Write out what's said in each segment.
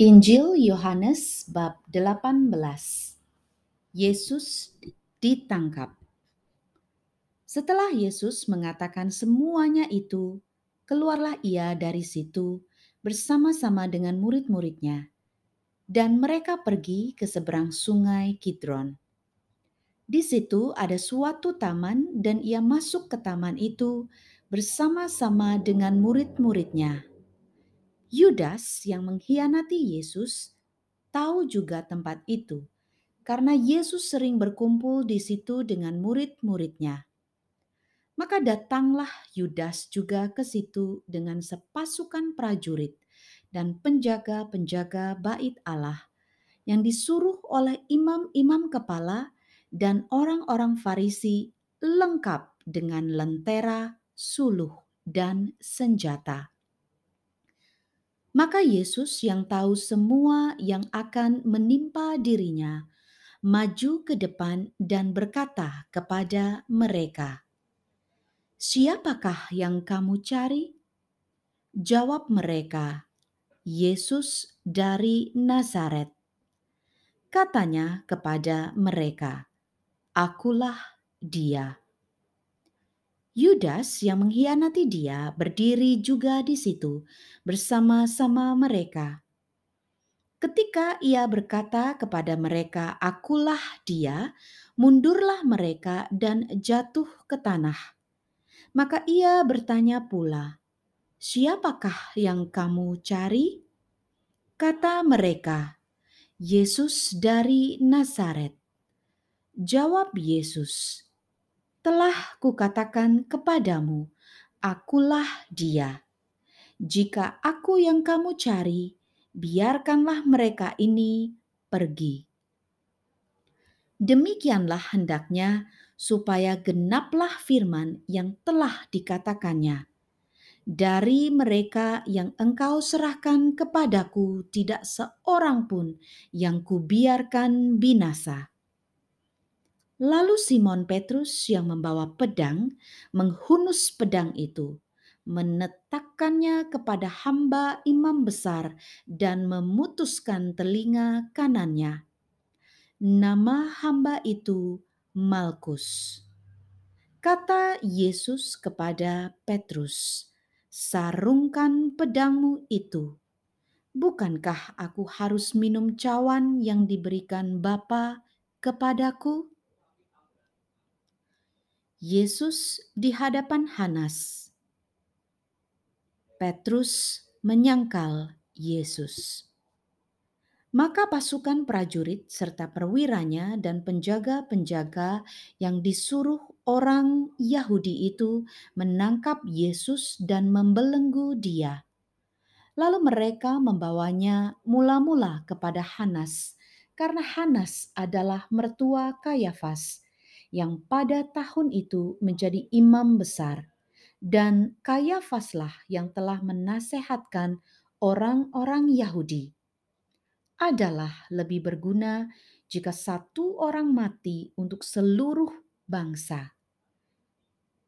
Injil Yohanes bab 18 Yesus ditangkap Setelah Yesus mengatakan semuanya itu, keluarlah ia dari situ bersama-sama dengan murid-muridnya, dan mereka pergi ke seberang sungai Kidron. Di situ ada suatu taman dan ia masuk ke taman itu bersama-sama dengan murid-muridnya. Yudas yang mengkhianati Yesus tahu juga tempat itu, karena Yesus sering berkumpul di situ dengan murid-muridnya. Maka datanglah Yudas juga ke situ dengan sepasukan prajurit dan penjaga-penjaga bait Allah yang disuruh oleh imam-imam kepala dan orang-orang Farisi lengkap dengan lentera, suluh, dan senjata. Maka Yesus yang tahu semua yang akan menimpa dirinya, maju ke depan dan berkata kepada mereka, "Siapakah yang kamu cari?" Jawab mereka, "Yesus dari Nazaret." Katanya kepada mereka, "Akulah Dia." Yudas yang mengkhianati dia berdiri juga di situ bersama-sama mereka. Ketika ia berkata kepada mereka, "Akulah dia," mundurlah mereka dan jatuh ke tanah. Maka ia bertanya pula, "Siapakah yang kamu cari?" Kata mereka, "Yesus dari Nazaret." Jawab Yesus, telah kukatakan kepadamu, akulah dia. Jika aku yang kamu cari, biarkanlah mereka ini pergi. Demikianlah hendaknya supaya genaplah firman yang telah dikatakannya. Dari mereka yang engkau serahkan kepadaku tidak seorang pun yang kubiarkan binasa. Lalu Simon Petrus yang membawa pedang menghunus pedang itu, menetakkannya kepada hamba imam besar dan memutuskan telinga kanannya. Nama hamba itu Malkus. Kata Yesus kepada Petrus, "Sarungkan pedangmu itu. Bukankah aku harus minum cawan yang diberikan Bapa kepadaku?" Yesus di hadapan Hanas. Petrus menyangkal Yesus. Maka pasukan prajurit serta perwiranya dan penjaga-penjaga yang disuruh orang Yahudi itu menangkap Yesus dan membelenggu dia. Lalu mereka membawanya mula-mula kepada Hanas, karena Hanas adalah mertua Kayafas yang pada tahun itu menjadi imam besar, dan Kayafaslah yang telah menasehatkan orang-orang Yahudi. Adalah lebih berguna jika satu orang mati untuk seluruh bangsa.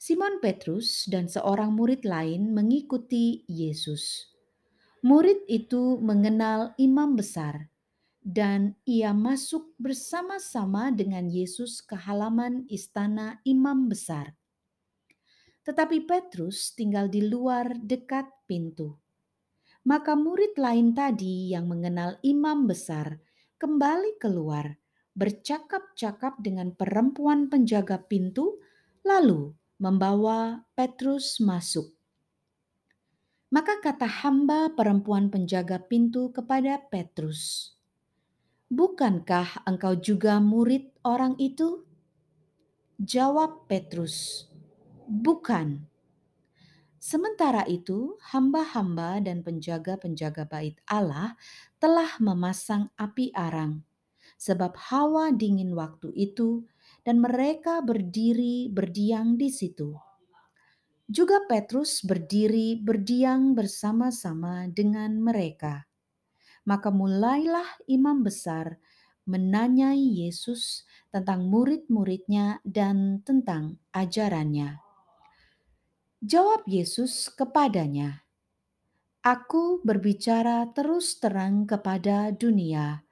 Simon Petrus dan seorang murid lain mengikuti Yesus. Murid itu mengenal imam besar dan ia masuk bersama-sama dengan Yesus ke halaman istana imam besar. Tetapi Petrus tinggal di luar dekat pintu. Maka murid lain tadi yang mengenal imam besar kembali keluar, bercakap-cakap dengan perempuan penjaga pintu, lalu membawa Petrus masuk. Maka kata hamba perempuan penjaga pintu kepada Petrus, Bukankah engkau juga murid orang itu? Jawab Petrus, "Bukan." Sementara itu, hamba-hamba dan penjaga-penjaga bait Allah telah memasang api arang, sebab hawa dingin waktu itu, dan mereka berdiri berdiam di situ. Juga Petrus berdiri berdiam bersama-sama dengan mereka. Maka mulailah imam besar menanyai Yesus tentang murid-muridnya dan tentang ajarannya. Jawab Yesus kepadanya, Aku berbicara terus terang kepada dunia.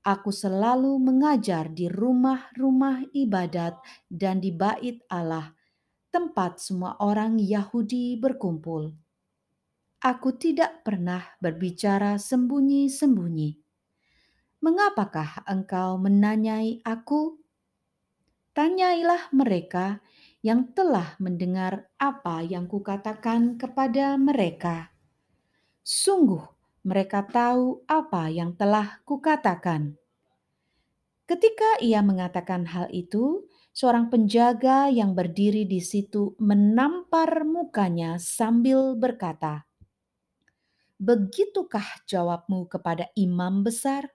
Aku selalu mengajar di rumah-rumah ibadat dan di bait Allah, tempat semua orang Yahudi berkumpul. Aku tidak pernah berbicara sembunyi-sembunyi. Mengapakah engkau menanyai aku? Tanyailah mereka yang telah mendengar apa yang kukatakan kepada mereka. Sungguh, mereka tahu apa yang telah kukatakan. Ketika ia mengatakan hal itu, seorang penjaga yang berdiri di situ menampar mukanya sambil berkata, "Begitukah jawabmu kepada imam besar?"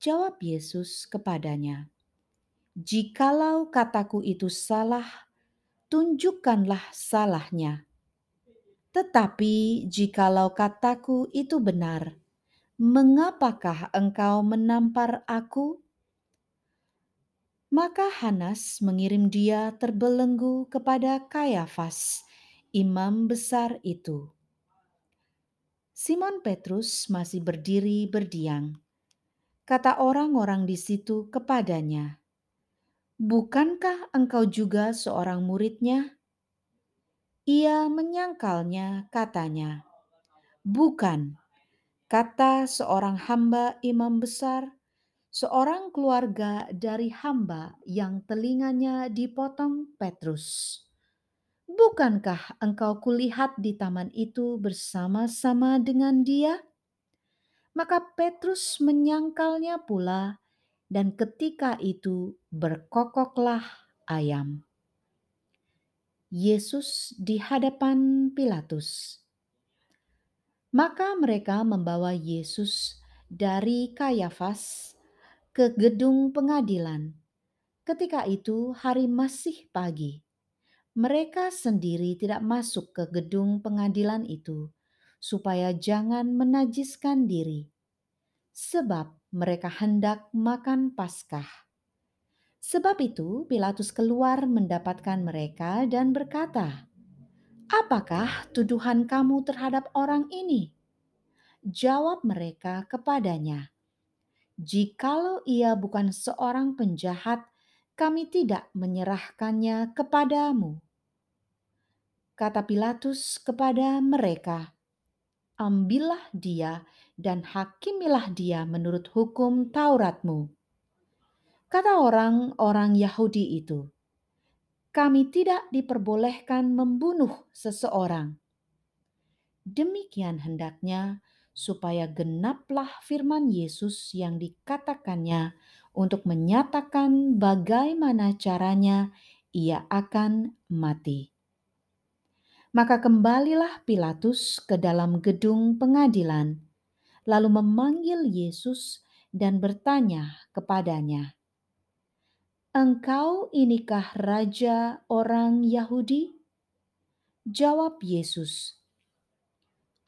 Jawab Yesus kepadanya, "Jikalau kataku itu salah, tunjukkanlah salahnya. Tetapi jikalau kataku itu benar, mengapakah engkau menampar aku? Maka Hanas mengirim dia terbelenggu kepada Kayafas, imam besar itu. Simon Petrus masih berdiri berdiam. Kata orang-orang di situ kepadanya, "Bukankah engkau juga seorang muridnya?" Ia menyangkalnya, katanya, "Bukan." kata seorang hamba imam besar, seorang keluarga dari hamba yang telinganya dipotong Petrus. Bukankah engkau kulihat di taman itu bersama-sama dengan dia? Maka Petrus menyangkalnya pula, dan ketika itu berkokoklah ayam. Yesus di hadapan Pilatus. Maka mereka membawa Yesus dari Kayafas ke gedung pengadilan. Ketika itu hari masih pagi. Mereka sendiri tidak masuk ke gedung pengadilan itu supaya jangan menajiskan diri. Sebab mereka hendak makan Paskah. Sebab itu Pilatus keluar mendapatkan mereka dan berkata, Apakah tuduhan kamu terhadap orang ini? Jawab mereka kepadanya, "Jikalau ia bukan seorang penjahat, kami tidak menyerahkannya kepadamu." Kata Pilatus kepada mereka, "Ambillah dia dan hakimilah dia menurut hukum Tauratmu." Kata orang-orang Yahudi itu, kami tidak diperbolehkan membunuh seseorang. Demikian hendaknya supaya genaplah firman Yesus yang dikatakannya untuk menyatakan bagaimana caranya ia akan mati. Maka kembalilah Pilatus ke dalam gedung pengadilan, lalu memanggil Yesus dan bertanya kepadanya, Engkau inikah raja orang Yahudi? Jawab Yesus,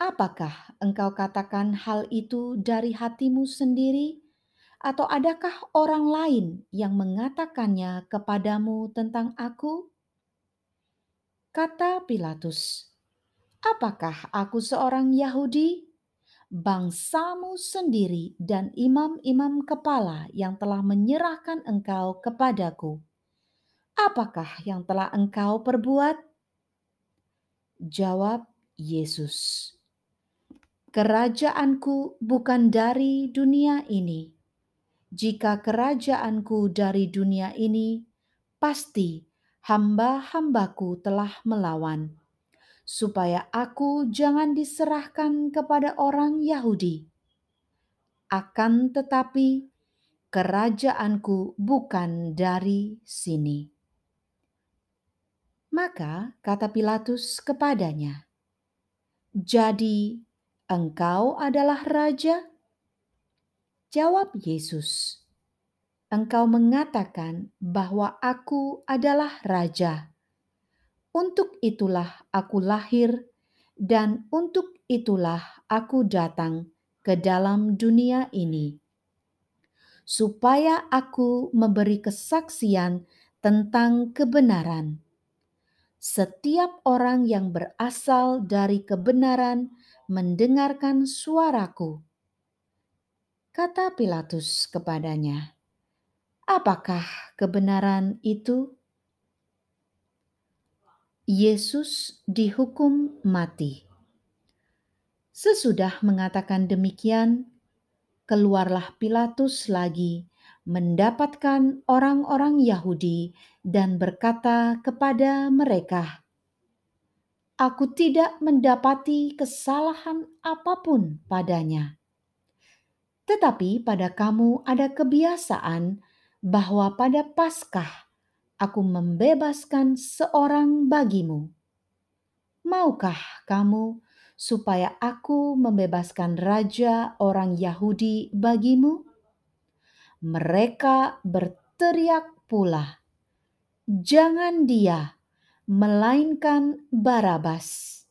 Apakah engkau katakan hal itu dari hatimu sendiri, atau adakah orang lain yang mengatakannya kepadamu tentang Aku? Kata Pilatus, "Apakah aku seorang Yahudi?" bangsamu sendiri dan imam-imam kepala yang telah menyerahkan engkau kepadaku. Apakah yang telah engkau perbuat? Jawab Yesus, "Kerajaanku bukan dari dunia ini. Jika kerajaanku dari dunia ini, pasti hamba-hambaku telah melawan." supaya aku jangan diserahkan kepada orang Yahudi. Akan tetapi, kerajaanku bukan dari sini. Maka kata Pilatus kepadanya, "Jadi engkau adalah raja?" Jawab Yesus, "Engkau mengatakan bahwa aku adalah raja." Untuk itulah aku lahir, dan untuk itulah aku datang ke dalam dunia ini, supaya aku memberi kesaksian tentang kebenaran. Setiap orang yang berasal dari kebenaran mendengarkan suaraku. Kata Pilatus kepadanya, "Apakah kebenaran itu?" Yesus dihukum mati. Sesudah mengatakan demikian, keluarlah Pilatus lagi mendapatkan orang-orang Yahudi dan berkata kepada mereka, "Aku tidak mendapati kesalahan apa pun padanya. Tetapi pada kamu ada kebiasaan bahwa pada Paskah aku membebaskan seorang bagimu. Maukah kamu supaya aku membebaskan raja orang Yahudi bagimu?" Mereka berteriak pula, "Jangan dia, melainkan Barabas!"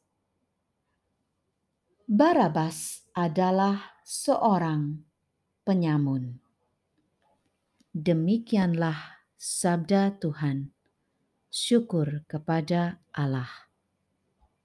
Barabas adalah seorang penyamun. Demikianlah sabda Tuhan. Syukur kepada Allah.